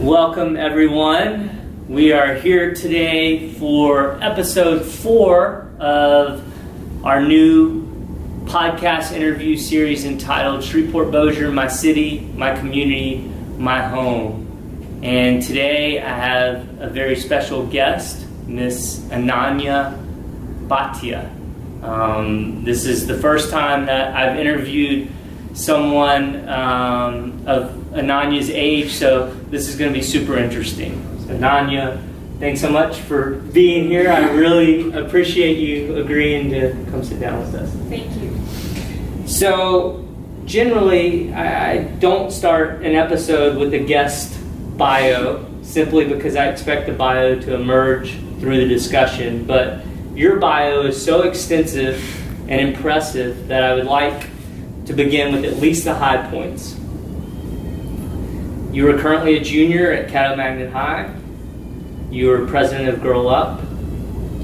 Welcome, everyone. We are here today for episode four of our new podcast interview series entitled Shreveport Bossier My City, My Community, My Home. And today I have a very special guest, Miss Ananya Bhatia. Um, this is the first time that I've interviewed someone um, of Ananya's age, so this is going to be super interesting. So, Ananya, thanks so much for being here. I really appreciate you agreeing to come sit down with us. Thank you. So, generally, I, I don't start an episode with a guest bio simply because I expect the bio to emerge through the discussion, but your bio is so extensive and impressive that I would like to begin with at least the high points. You are currently a junior at Caddo Magnet High. You are president of Girl Up,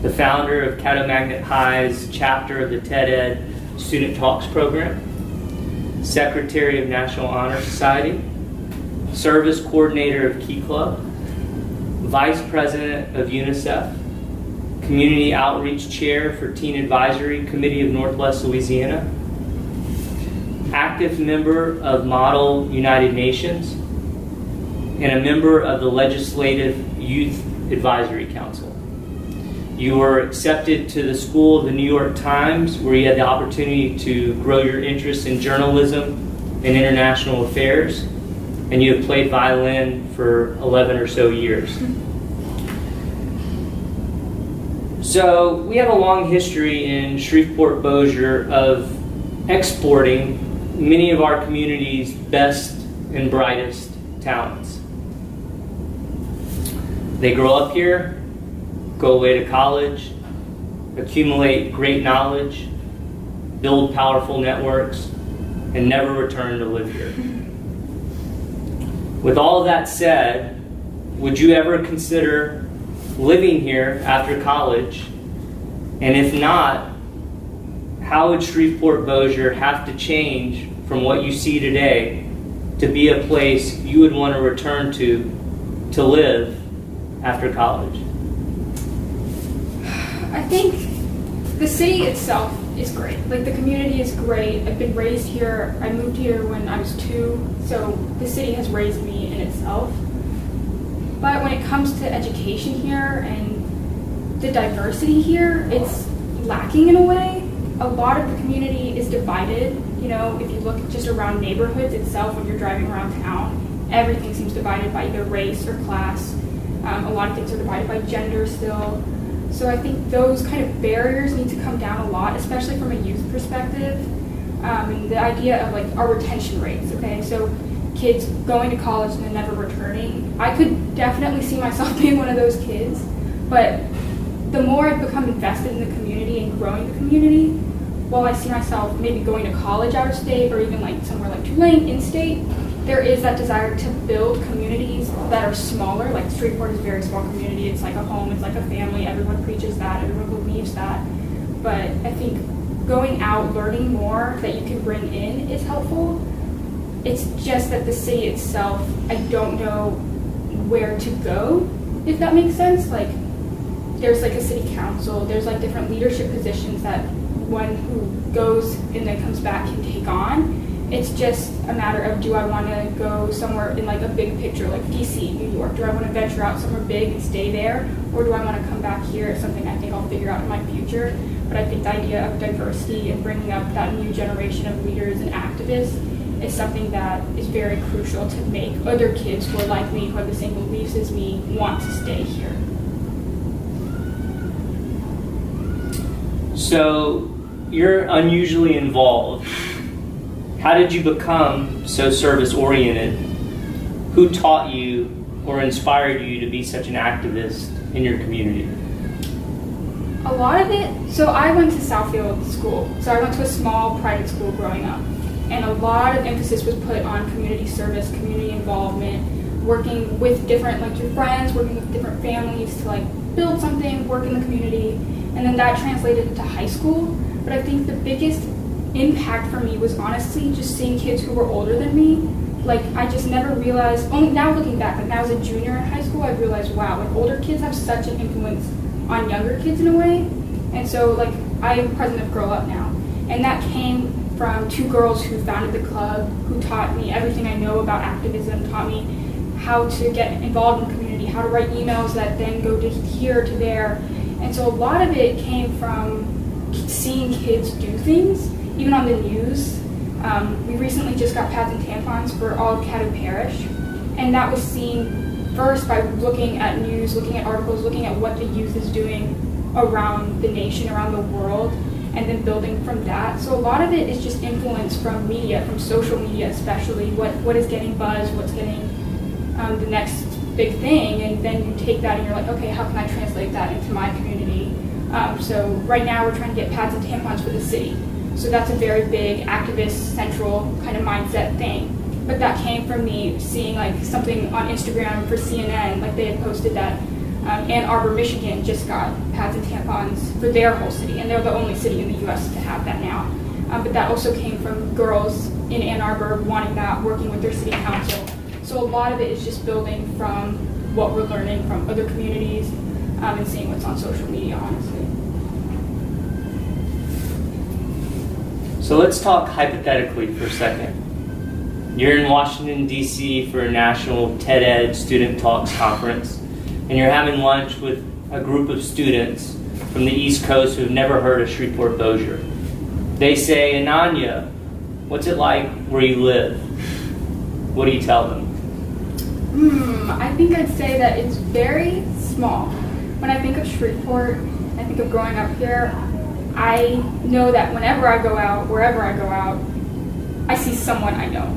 the founder of Caddo Magnet High's chapter of the TED Ed Student Talks program, secretary of National Honor Society, service coordinator of Key Club, vice president of UNICEF, community outreach chair for Teen Advisory Committee of Northwest Louisiana, active member of Model United Nations, and a member of the Legislative Youth Advisory Council. You were accepted to the School of the New York Times, where you had the opportunity to grow your interest in journalism and international affairs, and you have played violin for 11 or so years. So, we have a long history in Shreveport Bossier of exporting many of our community's best and brightest talents. They grow up here, go away to college, accumulate great knowledge, build powerful networks, and never return to live here. With all that said, would you ever consider living here after college? And if not, how would Shreveport Bossier have to change from what you see today to be a place you would want to return to to live after college? I think the city itself is great. Like the community is great. I've been raised here. I moved here when I was two, so the city has raised me in itself. But when it comes to education here and the diversity here, it's lacking in a way. A lot of the community is divided. You know, if you look just around neighborhoods itself when you're driving around town, everything seems divided by either race or class. Um, a lot of things are divided by gender still. So I think those kind of barriers need to come down a lot, especially from a youth perspective. Um, and the idea of like our retention rates, okay? So kids going to college and then never returning. I could definitely see myself being one of those kids, but the more I've become invested in the community and growing the community, while I see myself maybe going to college out of state or even like somewhere like Tulane in state, there is that desire to build communities that are smaller. Like Shreveport is a very small community. It's like a home, it's like a family. Everyone preaches that, everyone believes that. But I think going out, learning more that you can bring in is helpful. It's just that the city itself, I don't know where to go, if that makes sense. Like, there's like a city council, there's like different leadership positions that one who goes and then comes back can take on. It's just a matter of do I want to go somewhere in like a big picture, like DC, New York? Do I want to venture out somewhere big and stay there, or do I want to come back here? It's something I think I'll figure out in my future. But I think the idea of diversity and bringing up that new generation of leaders and activists is something that is very crucial to make other kids who are like me, who have the same beliefs as me, want to stay here. So, you're unusually involved. How did you become so service oriented? Who taught you or inspired you to be such an activist in your community? A lot of it, so I went to Southfield School. So I went to a small private school growing up. And a lot of emphasis was put on community service, community involvement, working with different, like your friends, working with different families to like build something, work in the community. And then that translated to high school. But I think the biggest impact for me was honestly just seeing kids who were older than me like I just never realized. Only now looking back, like now as a junior in high school, I realized wow, like older kids have such an influence on younger kids in a way. And so like I am president of Girl Up now, and that came from two girls who founded the club, who taught me everything I know about activism, taught me how to get involved in the community, how to write emails that then go to here to there. And so a lot of it came from seeing kids do things, even on the news. Um, we recently just got pads and tampons for all of Caddo Parish, and that was seen first by looking at news, looking at articles, looking at what the youth is doing around the nation, around the world, and then building from that. So a lot of it is just influence from media, from social media especially, what, what is getting buzz, what's getting um, the next big thing, and then you take that and you're like, okay, how can I translate that into my community? Um, so right now we're trying to get pads and tampons for the city. So that's a very big activist central kind of mindset thing. But that came from me seeing like something on Instagram for CNN, like they had posted that um, Ann Arbor, Michigan just got pads and tampons for their whole city, and they're the only city in the U.S. to have that now. Um, but that also came from girls in Ann Arbor wanting that, working with their city council. So a lot of it is just building from what we're learning from other communities um, and seeing what's on social media, honestly. So let's talk hypothetically for a second. You're in Washington, D.C. for a national TED Ed Student Talks conference, and you're having lunch with a group of students from the East Coast who've never heard of Shreveport Bossier. They say, Ananya, what's it like where you live? What do you tell them? Hmm, I think I'd say that it's very small. When I think of Shreveport, I think of growing up here, I know that whenever I go out, wherever I go out, I see someone I know.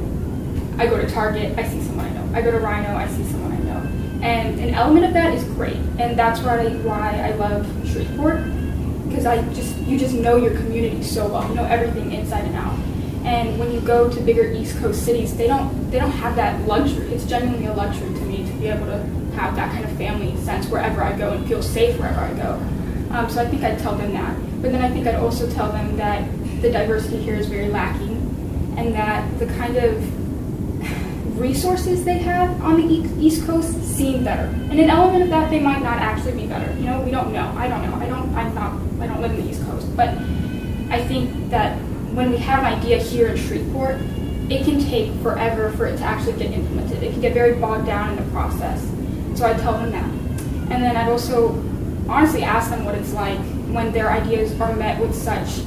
I go to Target, I see someone I know. I go to Rhino, I see someone I know. And an element of that is great. And that's why why I love Shreveport. Because I just you just know your community so well. You know everything inside and out. And when you go to bigger East Coast cities, they don't they don't have that luxury. It's genuinely a luxury to me to be able to have that kind of family sense wherever I go and feel safe wherever I go. Um, so I think I'd tell them that. But then I think I'd also tell them that the diversity here is very lacking and that the kind of resources they have on the East Coast seem better. And an element of that they might not actually be better. You know, we don't know. I don't know. I don't I'm not I don't live in the East Coast. But I think that when we have an idea here in Shreveport, it can take forever for it to actually get implemented. It can get very bogged down in the process. So I tell them that. And then I'd also honestly ask them what it's like when their ideas are met with such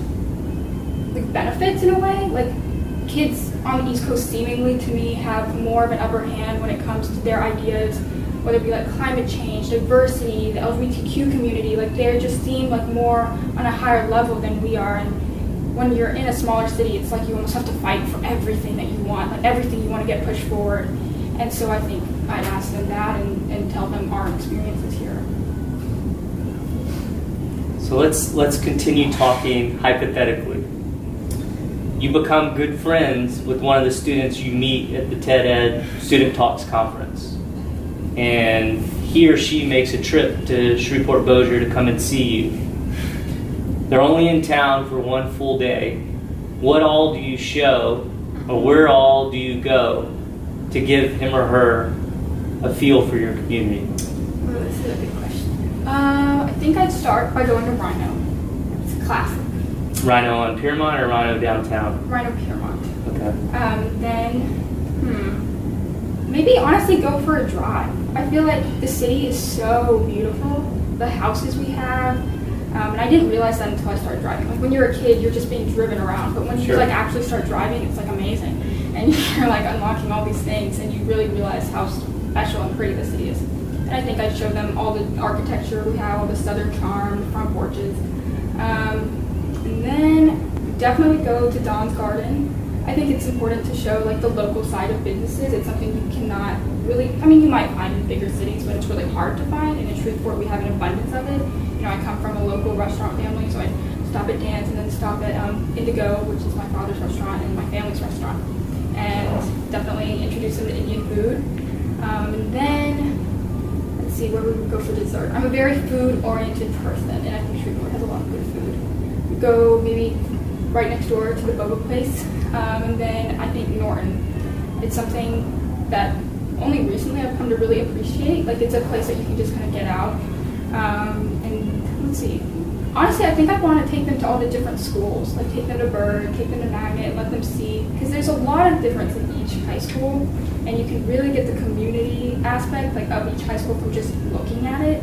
like benefits in a way. Like kids on the East Coast seemingly to me have more of an upper hand when it comes to their ideas, whether it be like climate change, diversity, the LGBTQ community, like they just seem like more on a higher level than we are. And when you're in a smaller city, it's like you almost have to fight for everything that you want, like everything you want to get pushed forward. And so I think I'd ask them that and, and tell them our experiences here. So let's let's continue talking hypothetically. You become good friends with one of the students you meet at the TED Ed Student Talks conference. And he or she makes a trip to Shreveport Bossier to come and see you. They're only in town for one full day. What all do you show, or where all do you go to give him or her a feel for your community? This is a good question. Uh, I think I'd start by going to Rhino. It's a classic. Rhino on Pierremont or Rhino downtown? Rhino Pierremont. Okay. Um, then, hmm, maybe honestly go for a drive. I feel like the city is so beautiful. The houses we have, um, and I didn't realize that until I started driving. Like when you're a kid, you're just being driven around, but when you like actually start driving, it's like amazing, and you're like unlocking all these things, and you really realize how special and pretty the city is. I think I'd show them all the architecture we have, all the southern charm, the front porches, um, and then definitely go to Don's Garden. I think it's important to show like the local side of businesses. It's something you cannot really. I mean, you might find in bigger cities, but it's really hard to find. And in Shreveport, we have an abundance of it. You know, I come from a local restaurant family, so I stop at Dan's and then stop at um, Indigo, which is my father's restaurant and my family's restaurant, and definitely introduce them to Indian food. Um, and then see where we would go for dessert. I'm a very food-oriented person, and I think Shreveport has a lot of good food. We go maybe right next door to the boba place, um, and then I think Norton. it's something that only recently I've come to really appreciate. Like it's a place that you can just kind of get out. Um, and let's see. Honestly, I think I want to take them to all the different schools, like take them to Byrd, take them to Magnet, let them see, because there's a lot of difference in each high school, and you can really get the community aspect like of each high school from just looking at it.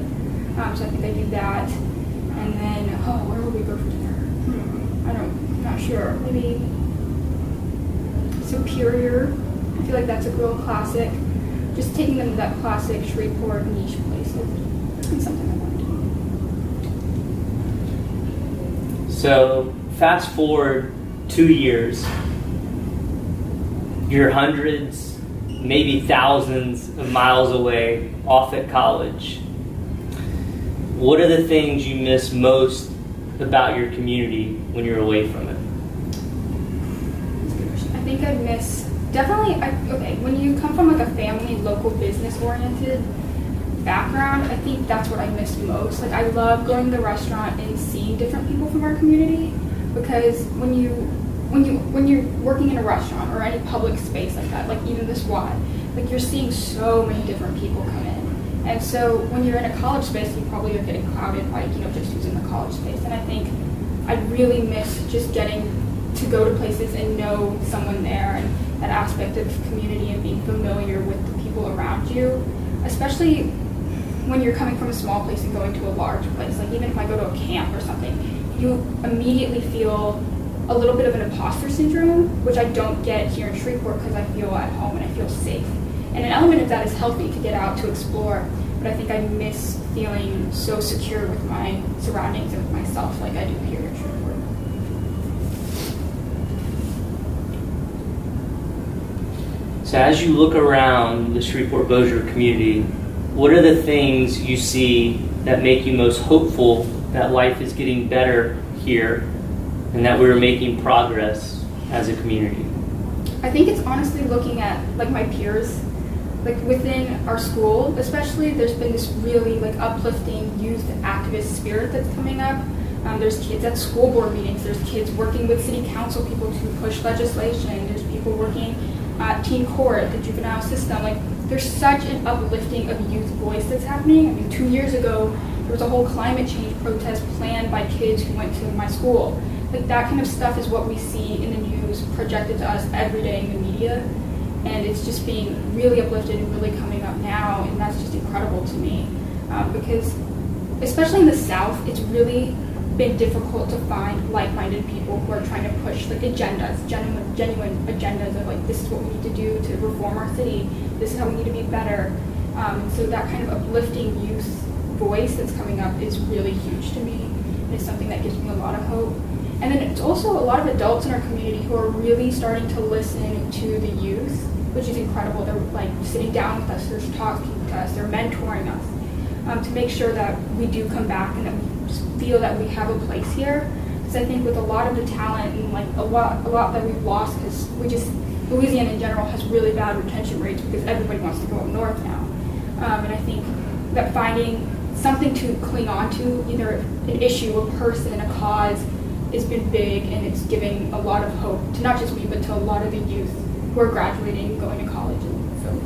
Um, so I think I do that, and then oh, where will we go for dinner? Hmm, I don't, I'm not sure. Maybe Superior. I feel like that's a real classic. Just taking them to that classic Shreveport niche place something So, fast forward two years, you're hundreds, maybe thousands of miles away off at college. What are the things you miss most about your community when you're away from it? I think I miss definitely. I, okay, when you come from like a family, local business oriented background, I think that's what I miss most. Like I love going to the restaurant and seeing different people from our community because when you when you when you're working in a restaurant or any public space like that, like even this Y, like you're seeing so many different people come in. And so when you're in a college space, you probably are getting clouded by you know just using the college space. And I think I really miss just getting to go to places and know someone there and that aspect of community and being familiar with the people around you, especially when you're coming from a small place and going to a large place. Like even if I go to a camp or something, you immediately feel a little bit of an imposter syndrome, which I don't get here in Shreveport because I feel at home and I feel safe. And an element of that is healthy to get out to explore, but I think I miss feeling so secure with my surroundings and with myself like I do here in Shreveport. So, as you look around the Shreveport Bossier community, what are the things you see that make you most hopeful that life is getting better here and that we're making progress as a community? I think it's honestly looking at like my peers, like within our school, especially. There's been this really like uplifting youth activist spirit that's coming up. Um, there's kids at school board meetings. There's kids working with city council people to push legislation. There's people working at teen court, the juvenile system. Like there's such an uplifting of youth voice that's happening. I mean, two years ago there was a whole climate change protest planned by kids who went to my school. Like that kind of stuff is what we see in the news projected to us every day in the media. And it's just being really uplifted and really coming up now, and that's just incredible to me. Um, because, especially in the South, it's really been difficult to find like-minded people who are trying to push like agendas, genuine, genuine agendas of like this is what we need to do to reform our city. This is how we need to be better. Um, so that kind of uplifting youth voice that's coming up is really huge to me. It's something that gives me a lot of hope. And then it's also a lot of adults in our community who are really starting to listen to the youth, which is incredible. They're like sitting down with us, they're talking to us, they're mentoring us um, to make sure that we do come back and that we feel that we have a place here. Because I think with a lot of the talent and like a lot, a lot that we've lost, because we just Louisiana in general has really bad retention rates because everybody wants to go up north now. Um, and I think that finding something to cling on to, either an issue, a person, a cause, has been big and it's giving a lot of hope to not just me but to a lot of the youth who are graduating going to college and so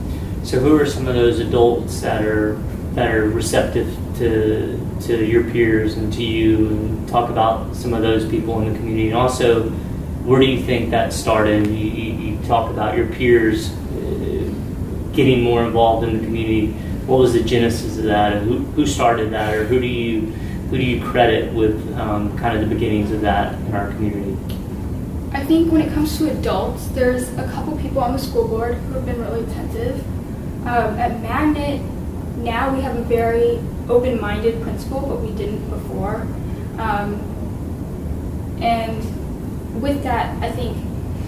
So, who are some of those adults that are that are receptive to to your peers and to you, and talk about some of those people in the community, and also where do you think that started? You, you, you talk about your peers uh, getting more involved in the community. What was the genesis of that, and who, who started that, or who do you who do you credit with um, kind of the beginnings of that in our community? I think when it comes to adults, there's a couple people on the school board who have been really attentive. Um, at Magnet, now we have a very open-minded principal, but we didn't before. Um, and with that, I think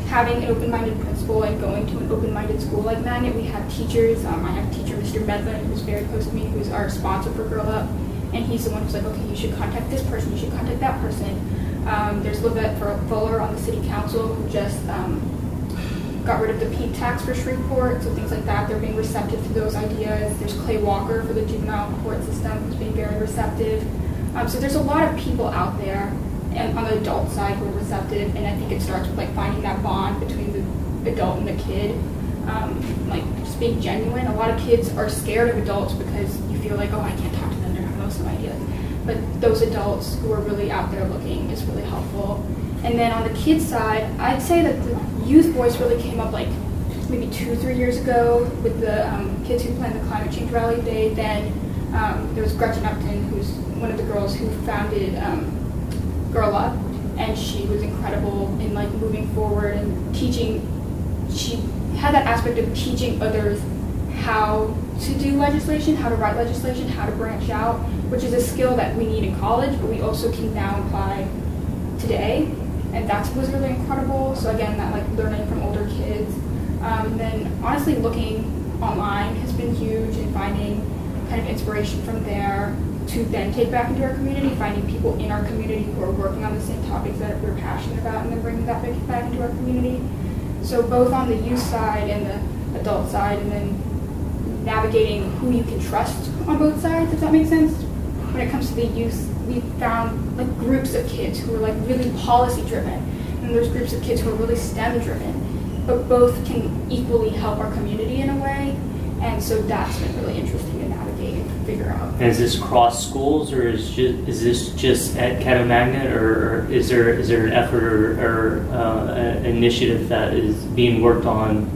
having an open-minded principal and going to an open-minded school like Magnet, we have teachers. Um, I have teacher Mr. Medlin, who's very close to me, who's our sponsor for Girl Up and he's the one who's like, okay, you should contact this person, you should contact that person. Um, there's LeVette Fuller on the city council who just um, got rid of the peat tax for Shreveport, so things like that. They're being receptive to those ideas. There's Clay Walker for the juvenile court system who's being very receptive. Um, so there's a lot of people out there and on the adult side who are receptive, and I think it starts with like finding that bond between the adult and the kid. um, like just being genuine. A lot of kids are scared of adults because you feel like, oh, I can't talk to them, they're not know some ideas. But those adults who are really out there looking is really helpful. And then on the kids side, I'd say that the youth voice really came up like maybe two, three years ago with the um, kids who planned the climate change rally. They then um, there was Gretchen Upton, who's one of the girls who founded um, Girl Up, and she was incredible in like moving forward and teaching. She had that aspect of teaching others how to do legislation, how to write legislation, how to branch out, which is a skill that we need in college, but we also can now apply today. And that was really incredible. So again, that like learning from older kids. Um, then honestly, looking online has been huge and finding kind of inspiration from there to then take back into our community, finding people in our community who are working on the same topics that we're passionate about, and then bringing that back into our community. So both on the youth side and the adult side, and then navigating who you can trust on both sides, if that makes sense. When it comes to the youth, we found like groups of kids who are like really policy driven, and there's groups of kids who are really STEM driven, but both can equally help our community in a way. And so that's been really interesting to navigate and figure out. And is this cross schools, or is just is this just at Caddo Magnet, or is there is there an effort or, or uh, an initiative that is being worked on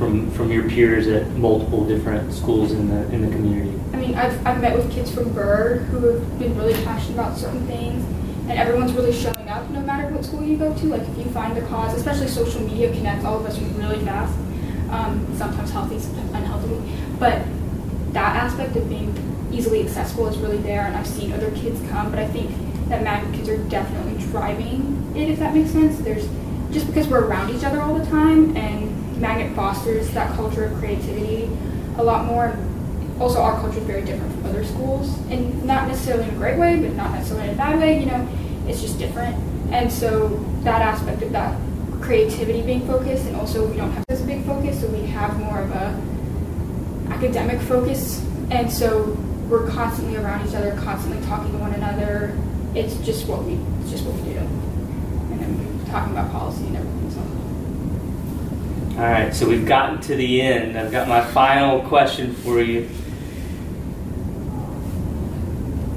from from your peers at multiple different schools in the in the community? I mean, I've, I've met with kids from Byrd who have been really passionate about certain things, and everyone's really showing up no matter what school you go to. Like, if you find a cause, especially social media connects all of us really fast, um, sometimes healthy, sometimes unhealthy. But that aspect of being easily accessible is really there, and I've seen other kids come, but I think that Magnet kids are definitely driving it, if that makes sense. There's just because we're around each other all the time, and Magnet fosters that culture of creativity a lot more. Also, our culture is very different from other schools, and not necessarily in a great way, but not necessarily in a bad way. You know, it's just different, and so that aspect of that creativity being focused, and also we don't have this big focus, so we have more of a academic focus, and so we're constantly around each other, constantly talking to one another. It's just what we, it's just what we do, and then talking about policy and everything. All right, so we've gotten to the end. I've got my final question for you.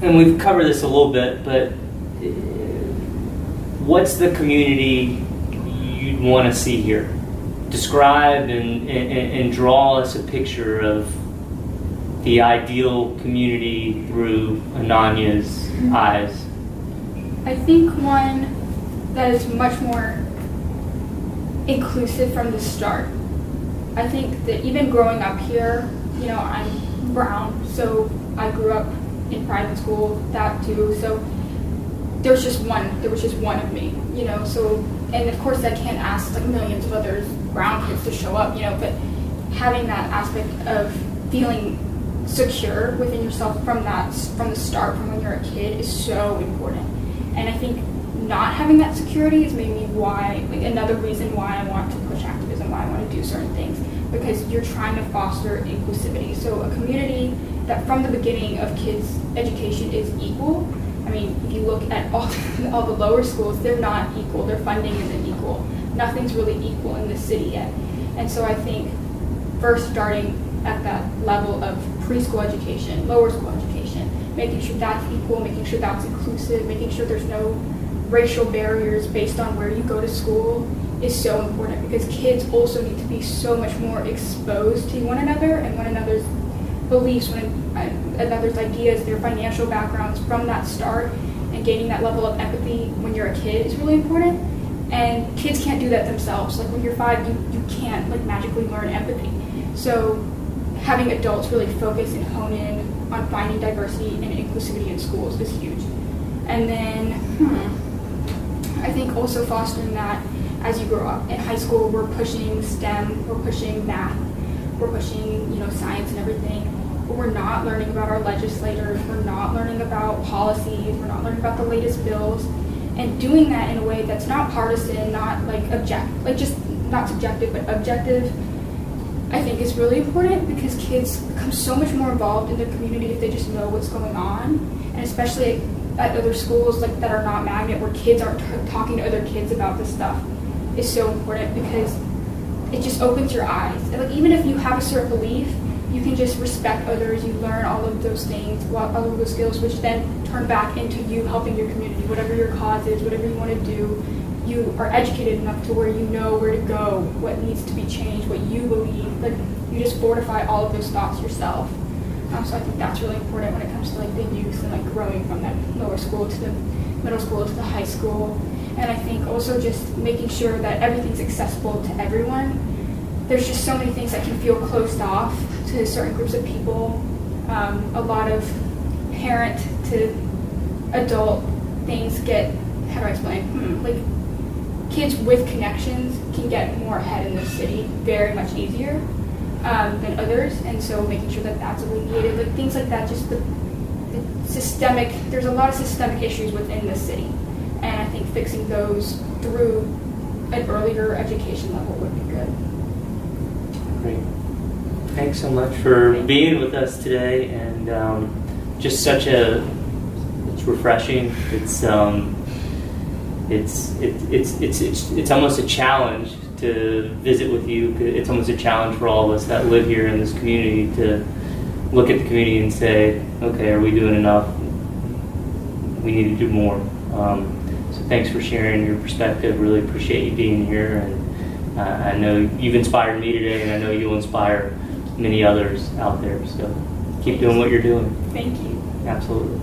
And we've covered this a little bit, but uh, what's the community you'd want to see here? Describe and, and, and draw us a picture of the ideal community through Ananya's eyes. I think one that is much more inclusive from the start. I think that even growing up here, you know, I'm brown, so I grew up in private school, that too. So there was just one, there was just one of me, you know. So, and of course, I can't ask like millions of other brown kids to show up, you know. But having that aspect of feeling secure within yourself from that, from the start, from when you're a kid, is so important. And I think not having that security is maybe why, like another reason why I want to push activism, why I want to do certain things, because you're trying to foster inclusivity. So a community that from the beginning of kids' education is equal. I mean, if you look at all, all the lower schools, they're not equal. Their funding isn't equal. Nothing's really equal in the city yet. And so I think first starting at that level of preschool education, lower school education, making sure that's equal, making sure that's inclusive, making sure there's no racial barriers based on where you go to school is so important because kids also need to be so much more exposed to one another and one another's beliefs, one another's ideas, their financial backgrounds from that start, and gaining that level of empathy when you're a kid is really important. And kids can't do that themselves. Like when you're five, you, you can't like magically learn empathy. So having adults really focus and hone in on finding diversity and inclusivity in schools is huge. And then hmm, I think also fostering that as you grow up. In high school, we're pushing STEM, we're pushing math, we're pushing you know science and everything. But we're not learning about our legislators. We're not learning about policies. We're not learning about the latest bills, and doing that in a way that's not partisan, not like object, like just not subjective but objective. I think is really important because kids become so much more involved in their community if they just know what's going on, and especially at other schools like that are not magnet where kids aren't t- talking to other kids about this stuff is so important because it just opens your eyes. And, like even if you have a certain belief, you can just respect others. You learn all of those things, all of those skills, which then turn back into you helping your community, whatever your cause is, whatever you want to do. You are educated enough to where you know where to go, what needs to be changed, what you believe. Like you just fortify all of those thoughts yourself. Um, so I think that's really important when it comes to like the youth and like growing from that lower school to the middle school to the high school. And I think also just making sure that everything's accessible to everyone. There's just so many things that can feel closed off to certain groups of people. Um, a lot of parent to adult things get how do I explain? Hmm, like kids with connections can get more ahead in the city very much easier um, than others, and so making sure that that's alleviated, like things like that, just the, the systemic. There's a lot of systemic issues within the city, and I think fixing those through an earlier education level would be good. Great. Thanks so much for being with us today, and um, just such a it's refreshing. It's um, it's it, it's it's it's it's almost a challenge to visit with you. It's almost a challenge for all of us that live here in this community to look at the community and say, okay, are we doing enough? We need to do more. Um, so thanks for sharing your perspective. Really appreciate you being here, and uh, I know you've inspired me today, and I know you'll inspire many others out there. So keep doing what you're doing. Thank you. Absolutely.